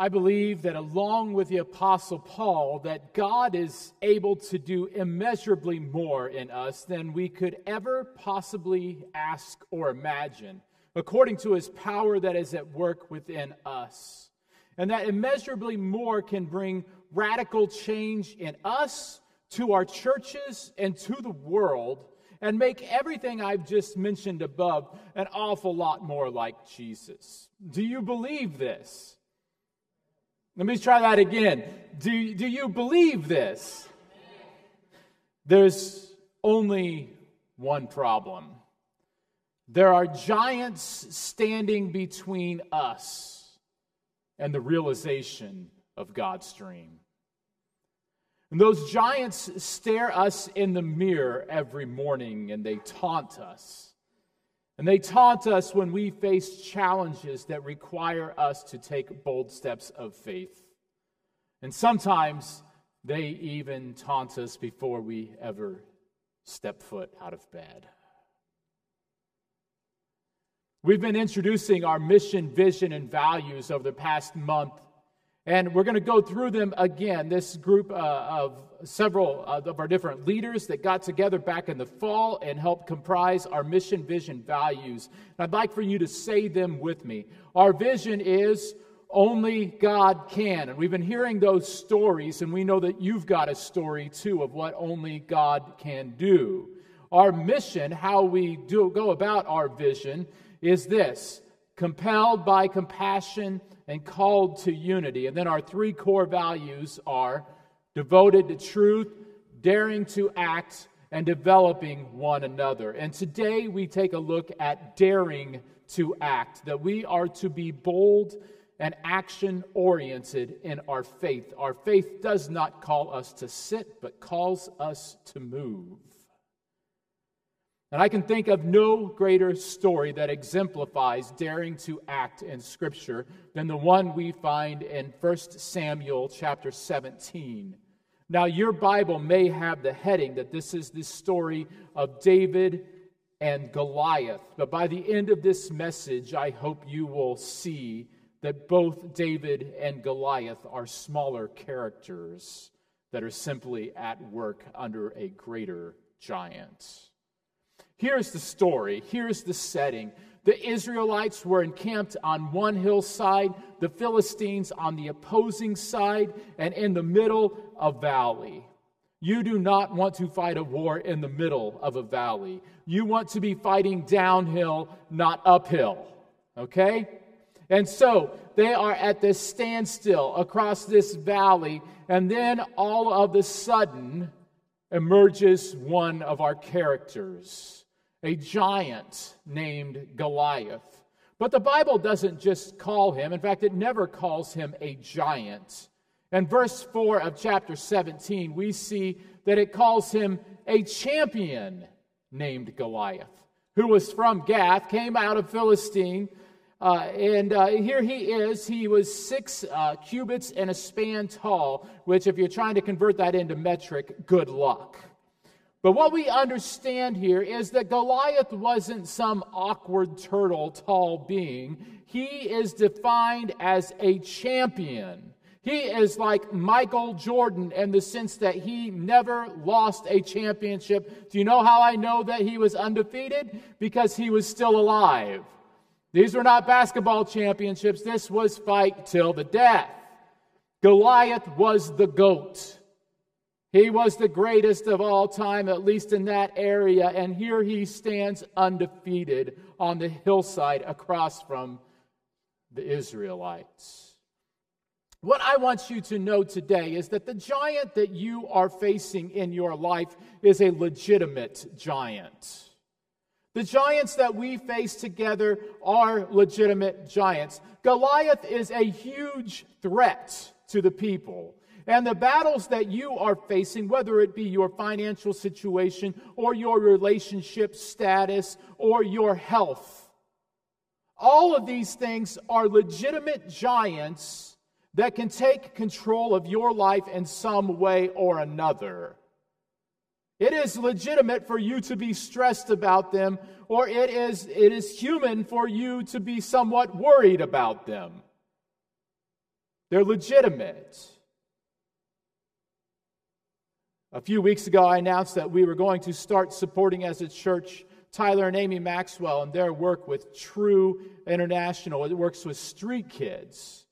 I believe that along with the apostle Paul that God is able to do immeasurably more in us than we could ever possibly ask or imagine according to his power that is at work within us. And that immeasurably more can bring radical change in us, to our churches, and to the world, and make everything I've just mentioned above an awful lot more like Jesus. Do you believe this? Let me try that again. Do, do you believe this? There's only one problem. There are giants standing between us and the realization of God's dream. And those giants stare us in the mirror every morning and they taunt us. And they taunt us when we face challenges that require us to take bold steps of faith. And sometimes they even taunt us before we ever step foot out of bed. We've been introducing our mission, vision, and values over the past month and we're going to go through them again. This group uh, of several uh, of our different leaders that got together back in the fall and helped comprise our mission, vision, values. And I'd like for you to say them with me. Our vision is only God can. And we've been hearing those stories, and we know that you've got a story too of what only God can do. Our mission, how we do, go about our vision, is this compelled by compassion and called to unity. And then our three core values are devoted to truth, daring to act, and developing one another. And today we take a look at daring to act, that we are to be bold and action oriented in our faith. Our faith does not call us to sit, but calls us to move. And I can think of no greater story that exemplifies daring to act in Scripture than the one we find in 1 Samuel chapter 17. Now, your Bible may have the heading that this is the story of David and Goliath, but by the end of this message, I hope you will see that both David and Goliath are smaller characters that are simply at work under a greater giant. Here's the story, here's the setting. The Israelites were encamped on one hillside, the Philistines on the opposing side, and in the middle, of a valley. You do not want to fight a war in the middle of a valley. You want to be fighting downhill, not uphill. Okay? And so they are at this standstill across this valley, and then all of a sudden emerges one of our characters a giant named Goliath. But the Bible doesn't just call him, in fact, it never calls him a giant. In verse 4 of chapter 17, we see that it calls him a champion named Goliath, who was from Gath, came out of Philistine. Uh, and uh, here he is. He was six uh, cubits and a span tall, which, if you're trying to convert that into metric, good luck. But what we understand here is that Goliath wasn't some awkward turtle tall being. He is defined as a champion. He is like Michael Jordan in the sense that he never lost a championship. Do you know how I know that he was undefeated? Because he was still alive. These were not basketball championships. This was fight till the death. Goliath was the GOAT. He was the greatest of all time, at least in that area, and here he stands undefeated on the hillside across from the Israelites. What I want you to know today is that the giant that you are facing in your life is a legitimate giant. The giants that we face together are legitimate giants. Goliath is a huge threat to the people. And the battles that you are facing, whether it be your financial situation or your relationship status or your health, all of these things are legitimate giants that can take control of your life in some way or another. It is legitimate for you to be stressed about them, or it is, it is human for you to be somewhat worried about them. they're legitimate. A few weeks ago, I announced that we were going to start supporting as a church Tyler and Amy Maxwell and their work with True International. It works with street kids.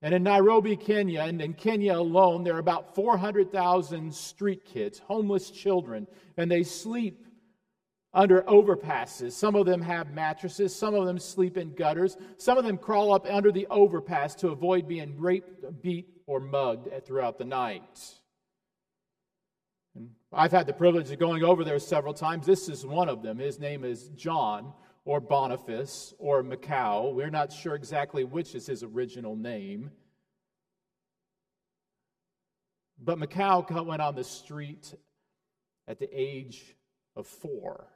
And in Nairobi, Kenya, and in Kenya alone, there are about 400,000 street kids, homeless children, and they sleep under overpasses. Some of them have mattresses, some of them sleep in gutters, some of them crawl up under the overpass to avoid being raped, beat, or mugged throughout the night. I've had the privilege of going over there several times. This is one of them. His name is John or Boniface or Macau. We're not sure exactly which is his original name. But Macau went on the street at the age of four.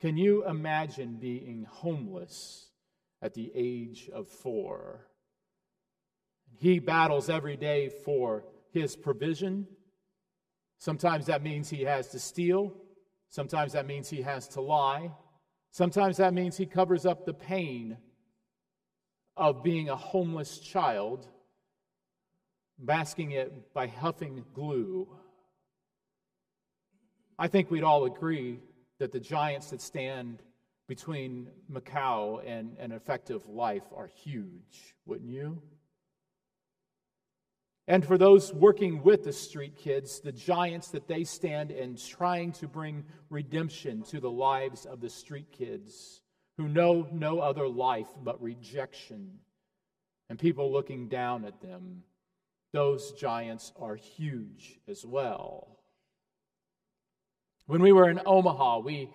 Can you imagine being homeless at the age of four? He battles every day for his provision. Sometimes that means he has to steal. Sometimes that means he has to lie. Sometimes that means he covers up the pain of being a homeless child, masking it by huffing glue. I think we'd all agree that the giants that stand between Macau and an effective life are huge, wouldn't you? And for those working with the street kids, the giants that they stand in trying to bring redemption to the lives of the street kids who know no other life but rejection and people looking down at them, those giants are huge as well. When we were in Omaha, we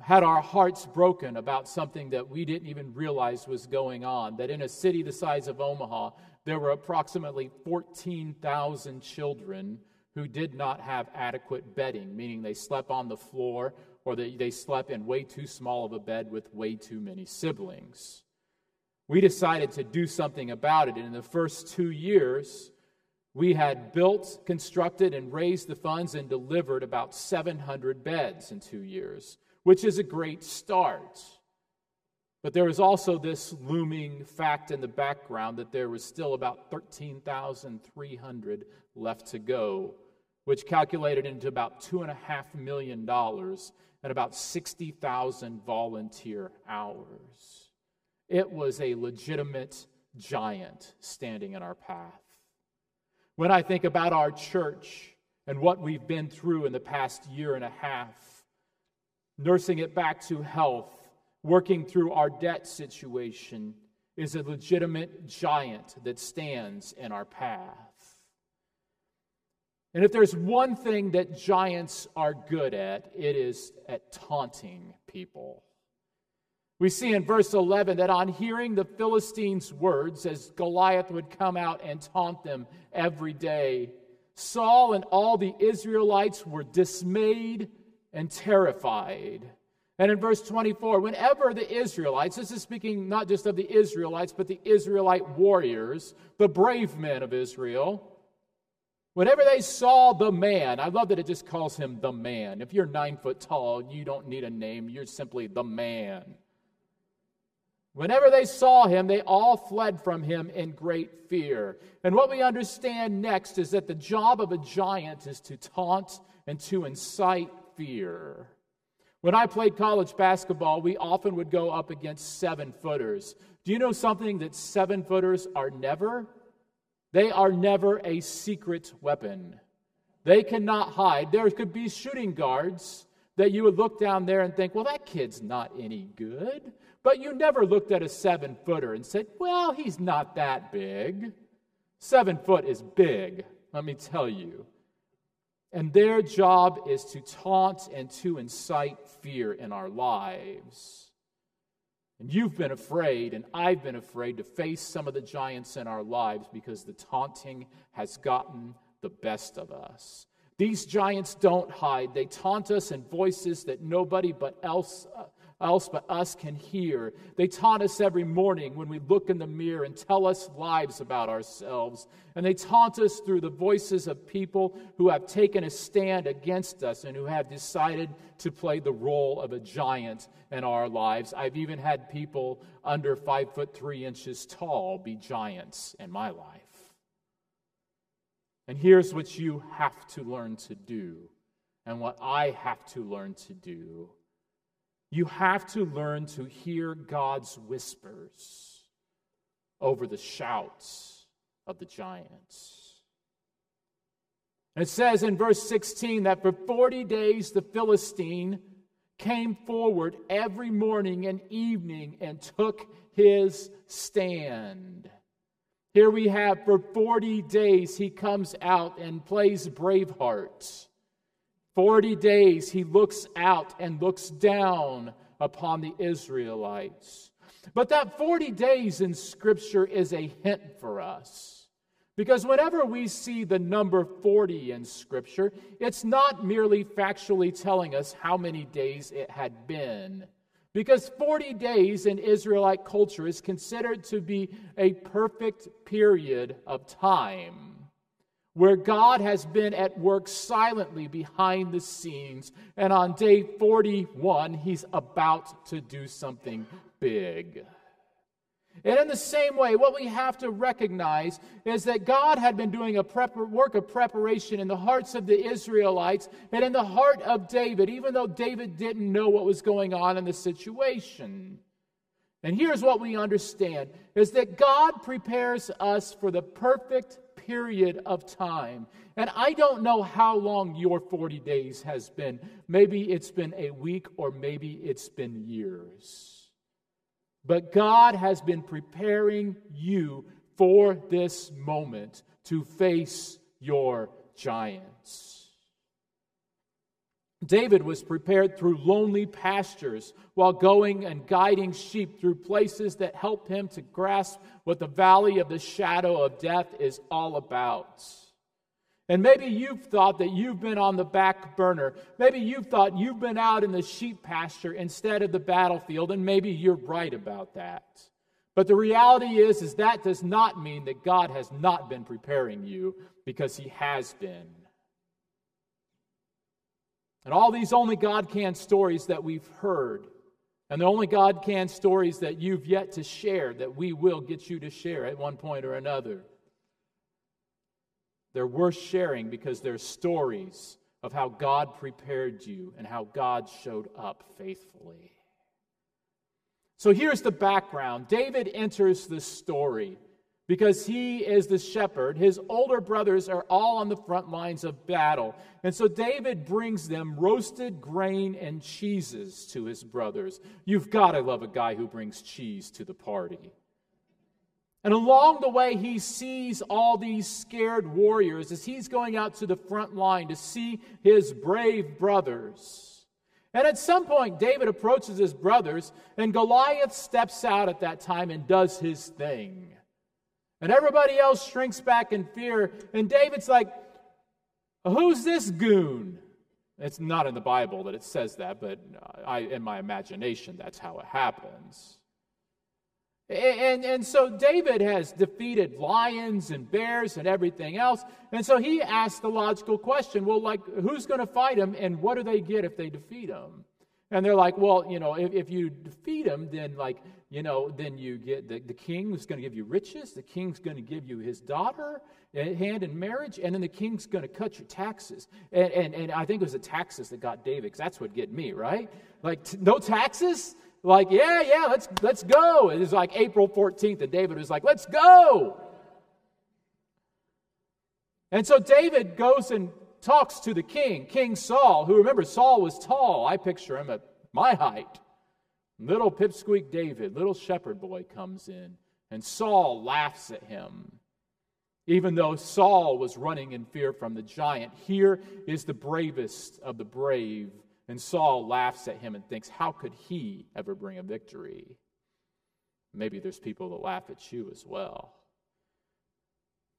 had our hearts broken about something that we didn't even realize was going on. That in a city the size of Omaha, there were approximately 14,000 children who did not have adequate bedding, meaning they slept on the floor or they, they slept in way too small of a bed with way too many siblings. We decided to do something about it. And in the first two years, we had built, constructed, and raised the funds and delivered about 700 beds in two years, which is a great start. But there was also this looming fact in the background that there was still about 13,300 left to go, which calculated into about $2.5 million and about 60,000 volunteer hours. It was a legitimate giant standing in our path. When I think about our church and what we've been through in the past year and a half, nursing it back to health, working through our debt situation, is a legitimate giant that stands in our path. And if there's one thing that giants are good at, it is at taunting people. We see in verse 11 that on hearing the Philistines' words, as Goliath would come out and taunt them every day, Saul and all the Israelites were dismayed and terrified. And in verse 24, whenever the Israelites, this is speaking not just of the Israelites, but the Israelite warriors, the brave men of Israel, whenever they saw the man, I love that it just calls him the man. If you're nine foot tall, you don't need a name, you're simply the man. Whenever they saw him, they all fled from him in great fear. And what we understand next is that the job of a giant is to taunt and to incite fear. When I played college basketball, we often would go up against seven footers. Do you know something that seven footers are never? They are never a secret weapon. They cannot hide. There could be shooting guards that you would look down there and think, well, that kid's not any good. But you never looked at a seven footer and said, well, he's not that big. Seven foot is big, let me tell you. And their job is to taunt and to incite fear in our lives. And you've been afraid, and I've been afraid to face some of the giants in our lives because the taunting has gotten the best of us. These giants don't hide. They taunt us in voices that nobody but else uh, else but us can hear. They taunt us every morning when we look in the mirror and tell us lies about ourselves. And they taunt us through the voices of people who have taken a stand against us and who have decided to play the role of a giant in our lives. I've even had people under five foot three inches tall be giants in my life. And here's what you have to learn to do, and what I have to learn to do you have to learn to hear God's whispers over the shouts of the giants. It says in verse 16 that for 40 days the Philistine came forward every morning and evening and took his stand. Here we have for 40 days he comes out and plays Braveheart 40 days he looks out and looks down upon the Israelites. But that 40 days in Scripture is a hint for us. Because whenever we see the number 40 in Scripture, it's not merely factually telling us how many days it had been. Because 40 days in Israelite culture is considered to be a perfect period of time where God has been at work silently behind the scenes. And on day 41, he's about to do something big. And in the same way, what we have to recognize is that God had been doing a prep- work of preparation in the hearts of the Israelites and in the heart of David, even though David didn't know what was going on in the situation. And here's what we understand is that God prepares us for the perfect period of time. And I don't know how long your 40 days has been. Maybe it's been a week or maybe it's been years. But God has been preparing you for this moment to face your giants. David was prepared through lonely pastures while going and guiding sheep through places that helped him to grasp what the valley of the shadow of death is all about. And maybe you've thought that you've been on the back burner. Maybe you've thought you've been out in the sheep pasture instead of the battlefield, and maybe you're right about that. But the reality is is that does not mean that God has not been preparing you because he has been. And all these only God can stories that we've heard, and the only God can stories that you've yet to share, that we will get you to share at one point or another, they're worth sharing because they're stories of how God prepared you and how God showed up faithfully. So here's the background. David enters the story because he is the shepherd. His older brothers are all on the front lines of battle. And so David brings them roasted grain and cheeses to his brothers. You've got to love a guy who brings cheese to the party. And along the way, he sees all these scared warriors as he's going out to the front line to see his brave brothers. And at some point, David approaches his brothers, and Goliath steps out at that time and does his thing. And everybody else shrinks back in fear. And David's like, Who's this goon? It's not in the Bible that it says that, but I, in my imagination, that's how it happens. And, and so David has defeated lions and bears and everything else. And so he asks the logical question well, like, who's going to fight him and what do they get if they defeat him? And they're like, well, you know, if, if you defeat him, then, like, you know, then you get the, the king is going to give you riches. The king's going to give you his daughter eh, hand in marriage, and then the king's going to cut your taxes. And, and, and I think it was the taxes that got David, because that's what get me, right? Like, t- no taxes? Like, yeah, yeah, let's, let's go. It was like April 14th, and David was like, let's go. And so David goes and talks to the king, King Saul, who remember, Saul was tall. I picture him at my height. Little pipsqueak David, little shepherd boy, comes in, and Saul laughs at him. Even though Saul was running in fear from the giant, here is the bravest of the brave, and Saul laughs at him and thinks, How could he ever bring a victory? Maybe there's people that laugh at you as well.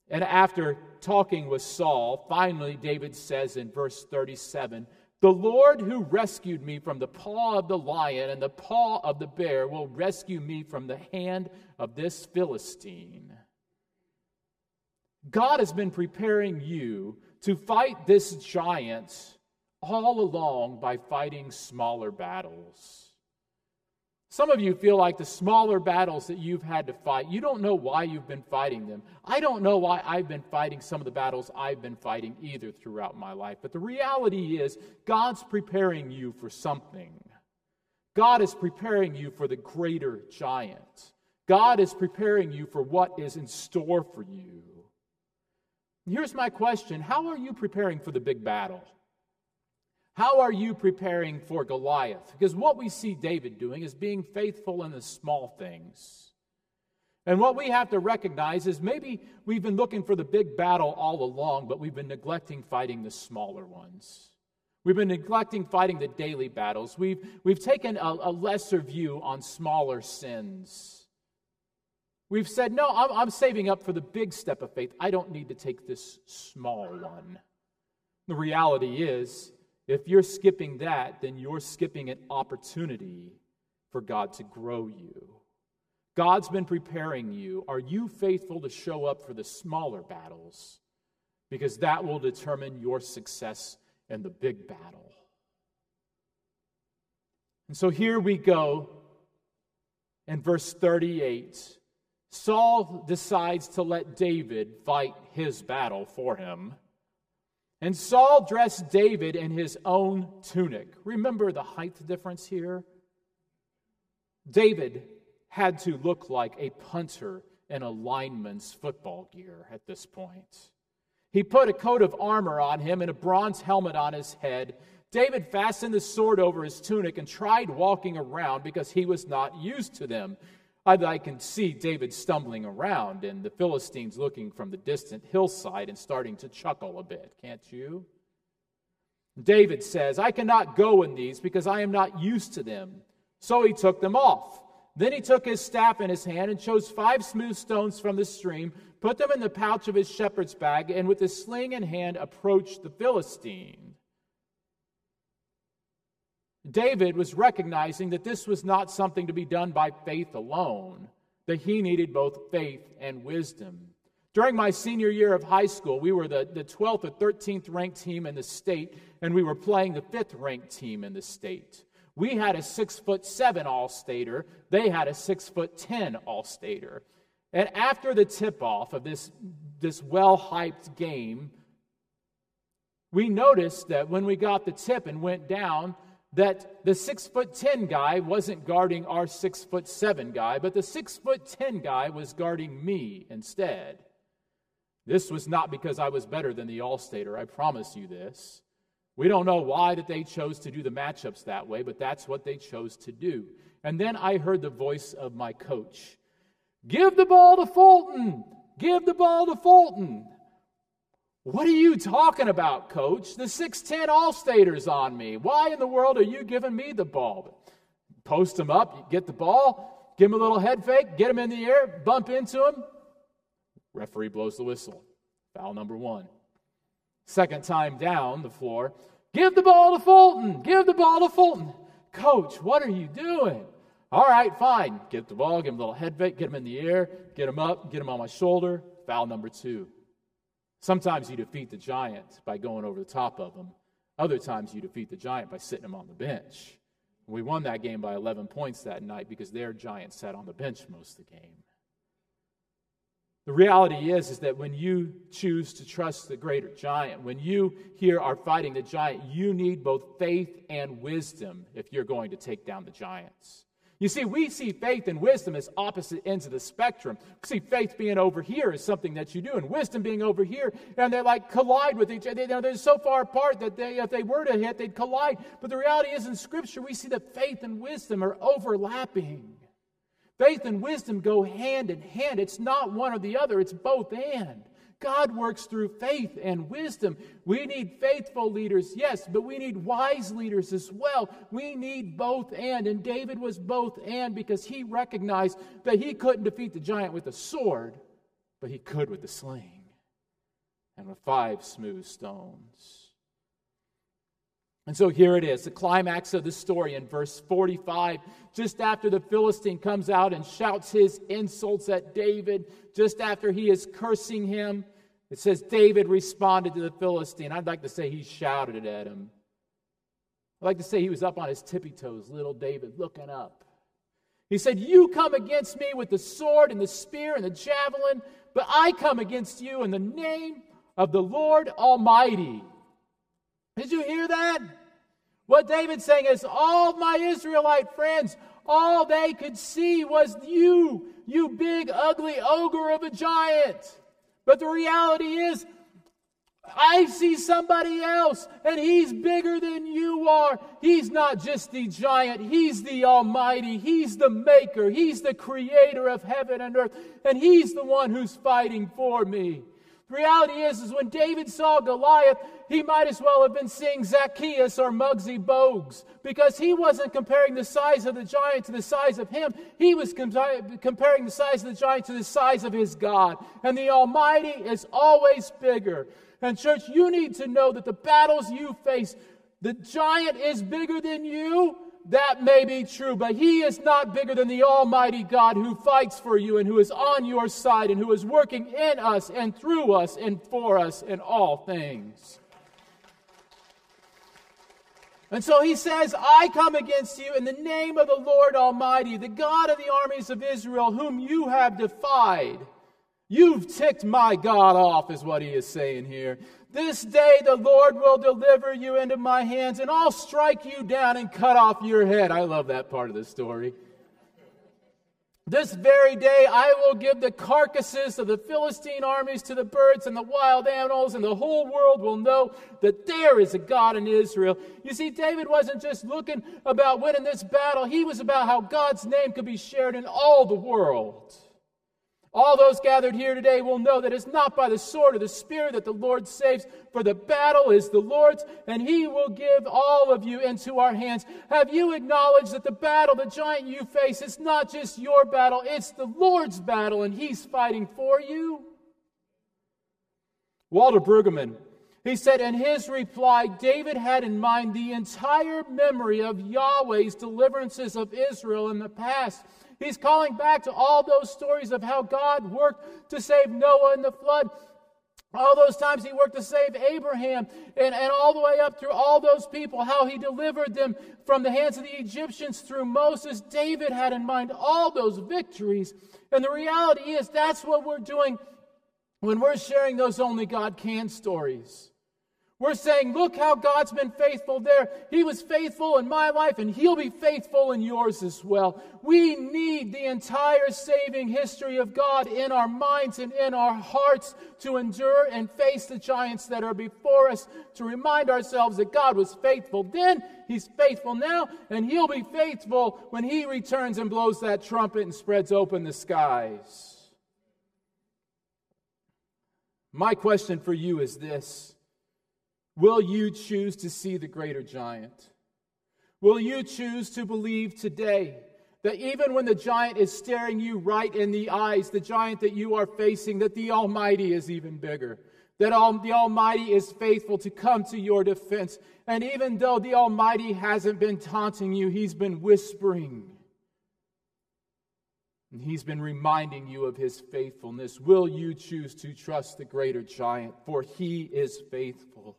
And after talking with Saul, finally David says in verse 37 The Lord who rescued me from the paw of the lion and the paw of the bear will rescue me from the hand of this Philistine. God has been preparing you to fight this giant all along by fighting smaller battles. Some of you feel like the smaller battles that you've had to fight, you don't know why you've been fighting them. I don't know why I've been fighting some of the battles I've been fighting either throughout my life. But the reality is, God's preparing you for something. God is preparing you for the greater giant. God is preparing you for what is in store for you. Here's my question How are you preparing for the big battle? How are you preparing for Goliath? Because what we see David doing is being faithful in the small things. And what we have to recognize is maybe we've been looking for the big battle all along, but we've been neglecting fighting the smaller ones. We've been neglecting fighting the daily battles. We've, we've taken a, a lesser view on smaller sins. We've said, no, I'm, I'm saving up for the big step of faith. I don't need to take this small one. The reality is, if you're skipping that, then you're skipping an opportunity for God to grow you. God's been preparing you. Are you faithful to show up for the smaller battles? Because that will determine your success in the big battle. And so here we go in verse 38. Saul decides to let David fight his battle for him. And Saul dressed David in his own tunic. Remember the height difference here? David had to look like a punter in a lineman's football gear at this point. He put a coat of armor on him and a bronze helmet on his head. David fastened the sword over his tunic and tried walking around because he was not used to them. I, can see David stumbling around and the Philistines looking from the distant hillside and starting to chuckle a bit, can't you? David says, I cannot go in these because I am not used to them. So he took them off. Then he took his staff in his hand and chose five smooth stones from the stream, put them in the pouch of his shepherd's bag, and with his sling in hand approached the Philistine. David was recognizing that this was not something to be done by faith alone, that he needed both faith and wisdom. During my senior year of high school, we were the, the 12th or 13th ranked team in the state, and we were playing the fifth ranked team in the state. We had a six foot seven all stater, they had a six foot ten all stater. And after the tip off of this, this well hyped game, we noticed that when we got the tip and went down, that the six foot ten guy wasn't guarding our six foot seven guy, but the six foot ten guy was guarding me instead. This was not because I was better than the All-Stater, I promise you this. We don't know why that they chose to do the matchups that way, but that's what they chose to do. And then I heard the voice of my coach. Give the ball to Fulton. Give the ball to Fulton. What are you talking about, coach? The 6'10 All Staters on me. Why in the world are you giving me the ball? Post him up, get the ball, give him a little head fake, get him in the air, bump into him. Referee blows the whistle. Foul number one. Second time down the floor, give the ball to Fulton, give the ball to Fulton. Coach, what are you doing? All right, fine. Get the ball, give him a little head fake, get him in the air, get him up, get him on my shoulder. Foul number two. Sometimes you defeat the giant by going over the top of him. Other times you defeat the giant by sitting him on the bench. We won that game by 11 points that night because their giant sat on the bench most of the game. The reality is, is that when you choose to trust the greater giant, when you here are fighting the giant, you need both faith and wisdom if you're going to take down the giants. You see, we see faith and wisdom as opposite ends of the spectrum. We see faith being over here is something that you do, and wisdom being over here, and they like collide with each other. They're so far apart that they, if they were to hit, they'd collide. But the reality is, in Scripture, we see that faith and wisdom are overlapping. Faith and wisdom go hand in hand. It's not one or the other, it's both and. God works through faith and wisdom. We need faithful leaders, yes, but we need wise leaders as well. We need both and. And David was both and because he recognized that he couldn't defeat the giant with a sword, but he could with the sling and with five smooth stones. And so here it is, the climax of the story in verse 45. Just after the Philistine comes out and shouts his insults at David, just after he is cursing him, it says David responded to the Philistine. I'd like to say he shouted at him. I'd like to say he was up on his tippy toes, little David, looking up. He said, You come against me with the sword and the spear and the javelin, but I come against you in the name of the Lord Almighty. Did you hear that? What David's saying is, all my Israelite friends, all they could see was you, you big, ugly ogre of a giant. But the reality is, I see somebody else, and he's bigger than you are. He's not just the giant, he's the Almighty. He's the Maker, he's the Creator of heaven and earth, and he's the one who's fighting for me. The reality is, is when David saw Goliath, he might as well have been seeing Zacchaeus or Muggsy Bogues because he wasn't comparing the size of the giant to the size of him. He was comparing the size of the giant to the size of his God. And the Almighty is always bigger. And, church, you need to know that the battles you face, the giant is bigger than you, that may be true, but He is not bigger than the Almighty God who fights for you and who is on your side and who is working in us and through us and for us in all things. And so he says, I come against you in the name of the Lord Almighty, the God of the armies of Israel, whom you have defied. You've ticked my God off, is what he is saying here. This day the Lord will deliver you into my hands, and I'll strike you down and cut off your head. I love that part of the story. This very day I will give the carcasses of the Philistine armies to the birds and the wild animals, and the whole world will know that there is a God in Israel. You see, David wasn't just looking about winning this battle, he was about how God's name could be shared in all the world. All those gathered here today will know that it's not by the sword or the spear that the Lord saves, for the battle is the Lord's, and He will give all of you into our hands. Have you acknowledged that the battle, the giant you face, it's not just your battle, it's the Lord's battle, and He's fighting for you? Walter Brueggemann, he said in his reply, David had in mind the entire memory of Yahweh's deliverances of Israel in the past He's calling back to all those stories of how God worked to save Noah in the flood. All those times he worked to save Abraham, and, and all the way up through all those people, how he delivered them from the hands of the Egyptians through Moses. David had in mind all those victories. And the reality is, that's what we're doing when we're sharing those only God can stories. We're saying, look how God's been faithful there. He was faithful in my life, and He'll be faithful in yours as well. We need the entire saving history of God in our minds and in our hearts to endure and face the giants that are before us, to remind ourselves that God was faithful then, He's faithful now, and He'll be faithful when He returns and blows that trumpet and spreads open the skies. My question for you is this. Will you choose to see the greater giant? Will you choose to believe today that even when the giant is staring you right in the eyes, the giant that you are facing, that the Almighty is even bigger? That the Almighty is faithful to come to your defense. And even though the Almighty hasn't been taunting you, He's been whispering. And He's been reminding you of His faithfulness. Will you choose to trust the greater giant? For He is faithful.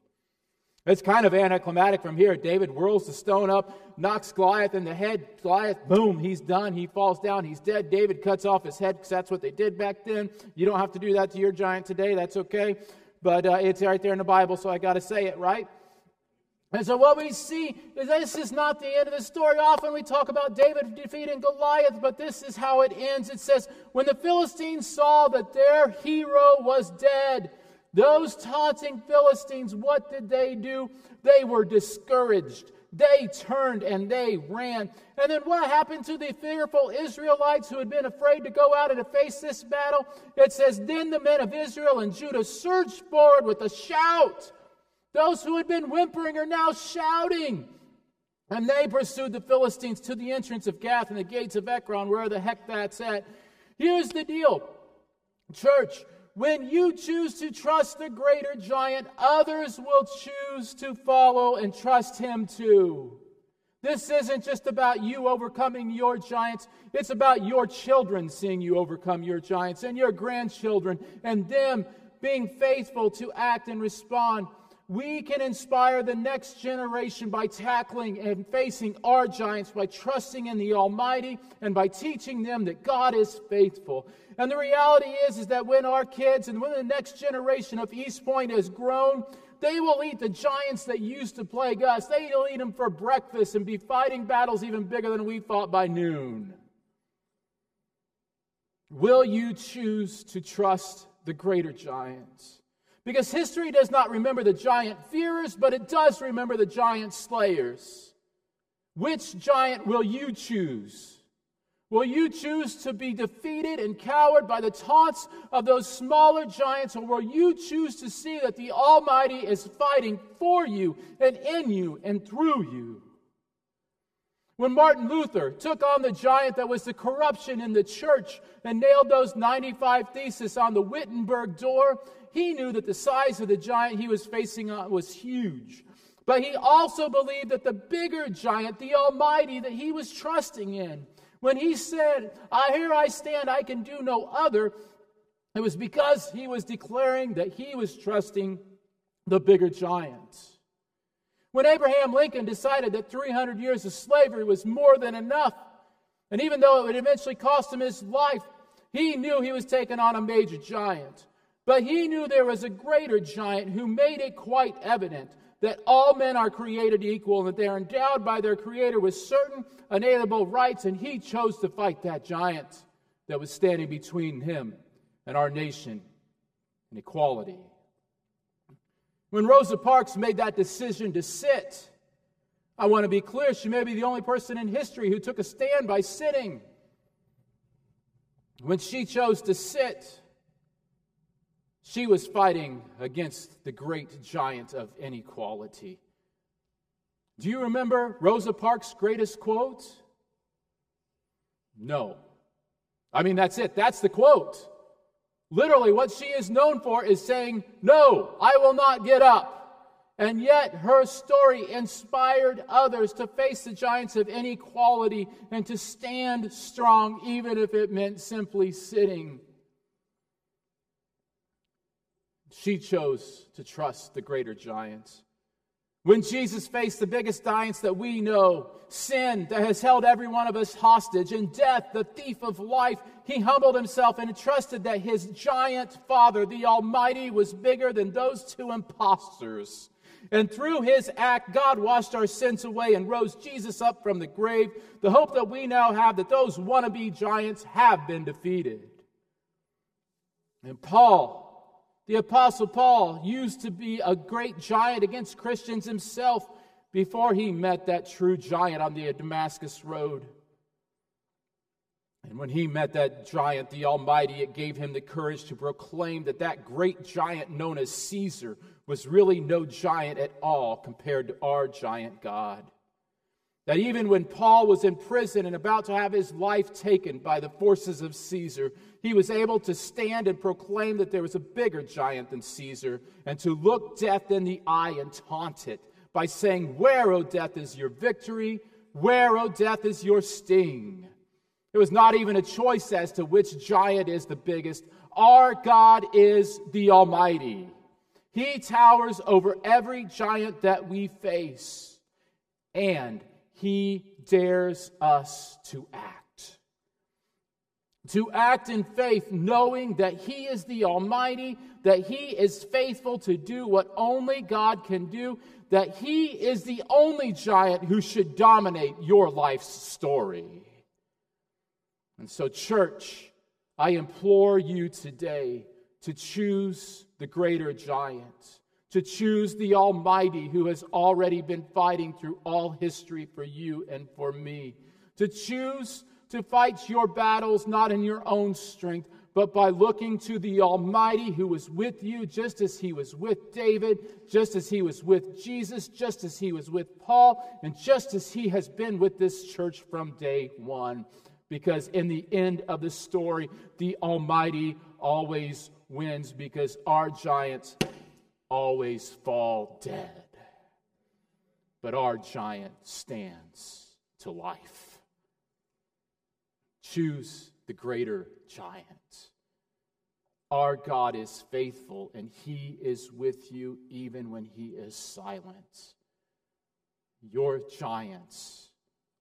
It's kind of anticlimactic from here. David whirls the stone up, knocks Goliath in the head. Goliath, boom, he's done. He falls down. He's dead. David cuts off his head because that's what they did back then. You don't have to do that to your giant today. That's okay. But uh, it's right there in the Bible, so I got to say it, right? And so, what we see is this is not the end of the story. Often we talk about David defeating Goliath, but this is how it ends. It says, When the Philistines saw that their hero was dead, those taunting Philistines, what did they do? They were discouraged. They turned and they ran. And then what happened to the fearful Israelites who had been afraid to go out and face this battle? It says, Then the men of Israel and Judah surged forward with a shout. Those who had been whimpering are now shouting. And they pursued the Philistines to the entrance of Gath and the gates of Ekron, where the heck that's at. Here's the deal, church when you choose to trust the greater giant, others will choose to follow and trust him too. This isn't just about you overcoming your giants. It's about your children seeing you overcome your giants and your grandchildren and them being faithful to act and respond. We can inspire the next generation by tackling and facing our giants, by trusting in the Almighty, and by teaching them that God is faithful. And the reality is, is that when our kids and when the next generation of East Point has grown, they will eat the giants that used to plague us. They'll eat them for breakfast and be fighting battles even bigger than we fought by noon. Will you choose to trust the greater giants? Because history does not remember the giant fearers, but it does remember the giant slayers. Which giant will you choose? Will you choose to be defeated and cowered by the taunts of those smaller giants, or will you choose to see that the Almighty is fighting for you and in you and through you? When Martin Luther took on the giant that was the corruption in the church and nailed those 95 theses on the Wittenberg door, he knew that the size of the giant he was facing was huge. But he also believed that the bigger giant, the Almighty that he was trusting in, when he said, I, Here I stand, I can do no other, it was because he was declaring that he was trusting the bigger giant. When Abraham Lincoln decided that 300 years of slavery was more than enough, and even though it would eventually cost him his life, he knew he was taking on a major giant. But he knew there was a greater giant who made it quite evident that all men are created equal and that they are endowed by their Creator with certain inalienable rights, and he chose to fight that giant that was standing between him and our nation and equality. When Rosa Parks made that decision to sit, I want to be clear, she may be the only person in history who took a stand by sitting. When she chose to sit, she was fighting against the great giant of inequality. Do you remember Rosa Parks' greatest quote? No. I mean, that's it. That's the quote. Literally, what she is known for is saying, No, I will not get up. And yet, her story inspired others to face the giants of inequality and to stand strong, even if it meant simply sitting. She chose to trust the greater giants. When Jesus faced the biggest giants that we know, sin that has held every one of us hostage, and death, the thief of life, he humbled himself and trusted that his giant father, the Almighty, was bigger than those two impostors. And through his act, God washed our sins away and rose Jesus up from the grave. The hope that we now have that those wannabe giants have been defeated. And Paul, the Apostle Paul used to be a great giant against Christians himself before he met that true giant on the Damascus Road. And when he met that giant, the Almighty, it gave him the courage to proclaim that that great giant known as Caesar was really no giant at all compared to our giant God. That even when Paul was in prison and about to have his life taken by the forces of Caesar, he was able to stand and proclaim that there was a bigger giant than Caesar and to look death in the eye and taunt it by saying, Where, O death, is your victory? Where, O death, is your sting? It was not even a choice as to which giant is the biggest. Our God is the Almighty. He towers over every giant that we face. And he dares us to act. To act in faith, knowing that He is the Almighty, that He is faithful to do what only God can do, that He is the only giant who should dominate your life's story. And so, church, I implore you today to choose the greater giant to choose the Almighty who has already been fighting through all history for you and for me, to choose to fight your battles not in your own strength, but by looking to the Almighty who was with you, just as he was with David, just as he was with Jesus, just as he was with Paul, and just as he has been with this church from day one. Because in the end of the story, the Almighty always wins because our giants always fall dead. But our giant stands to life. Choose the greater giant. Our God is faithful, and He is with you even when He is silent. Your giants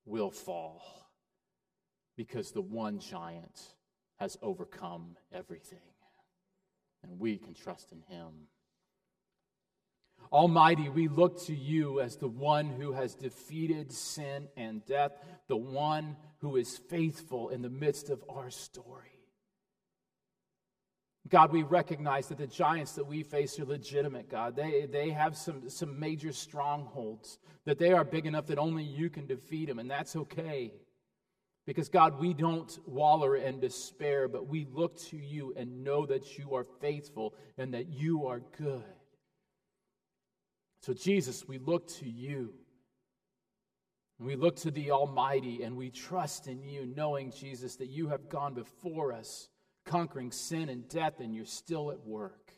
will fall because the one giant has overcome everything, and we can trust in Him. Almighty, we look to you as the one who has defeated sin and death, the one who is faithful in the midst of our story. God, we recognize that the giants that we face are legitimate, God. They, they have some, some major strongholds, that they are big enough that only you can defeat them, and that's okay. Because, God, we don't waller in despair, but we look to you and know that you are faithful and that you are good. So, Jesus, we look to you. We look to the Almighty and we trust in you, knowing, Jesus, that you have gone before us, conquering sin and death, and you're still at work.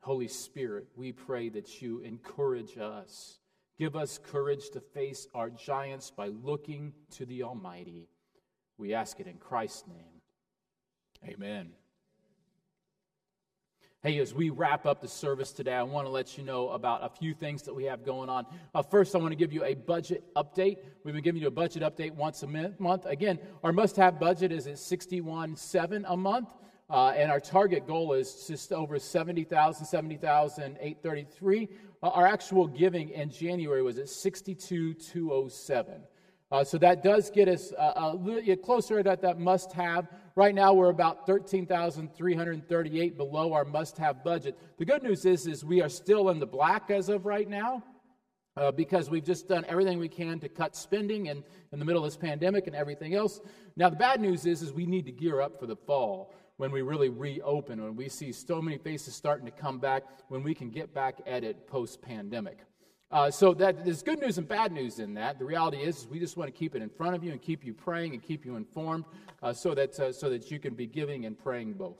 Holy Spirit, we pray that you encourage us. Give us courage to face our giants by looking to the Almighty. We ask it in Christ's name. Amen. Hey, as we wrap up the service today, I want to let you know about a few things that we have going on. Uh, first, I want to give you a budget update. We've been giving you a budget update once a month. Again, our must have budget is at 61.7 a month. Uh, and our target goal is just over 70,000, 70,833. Uh, our actual giving in January was at 62,207. Uh, so that does get us uh, a closer to that must have. Right now, we're about 13,338 below our must have budget. The good news is, is we are still in the black as of right now. Uh, because we've just done everything we can to cut spending and in the middle of this pandemic and everything else. Now the bad news is, is we need to gear up for the fall when we really reopen, when we see so many faces starting to come back, when we can get back at it post pandemic. Uh, so that there's good news and bad news in that. The reality is, is, we just want to keep it in front of you and keep you praying and keep you informed, uh, so that uh, so that you can be giving and praying both.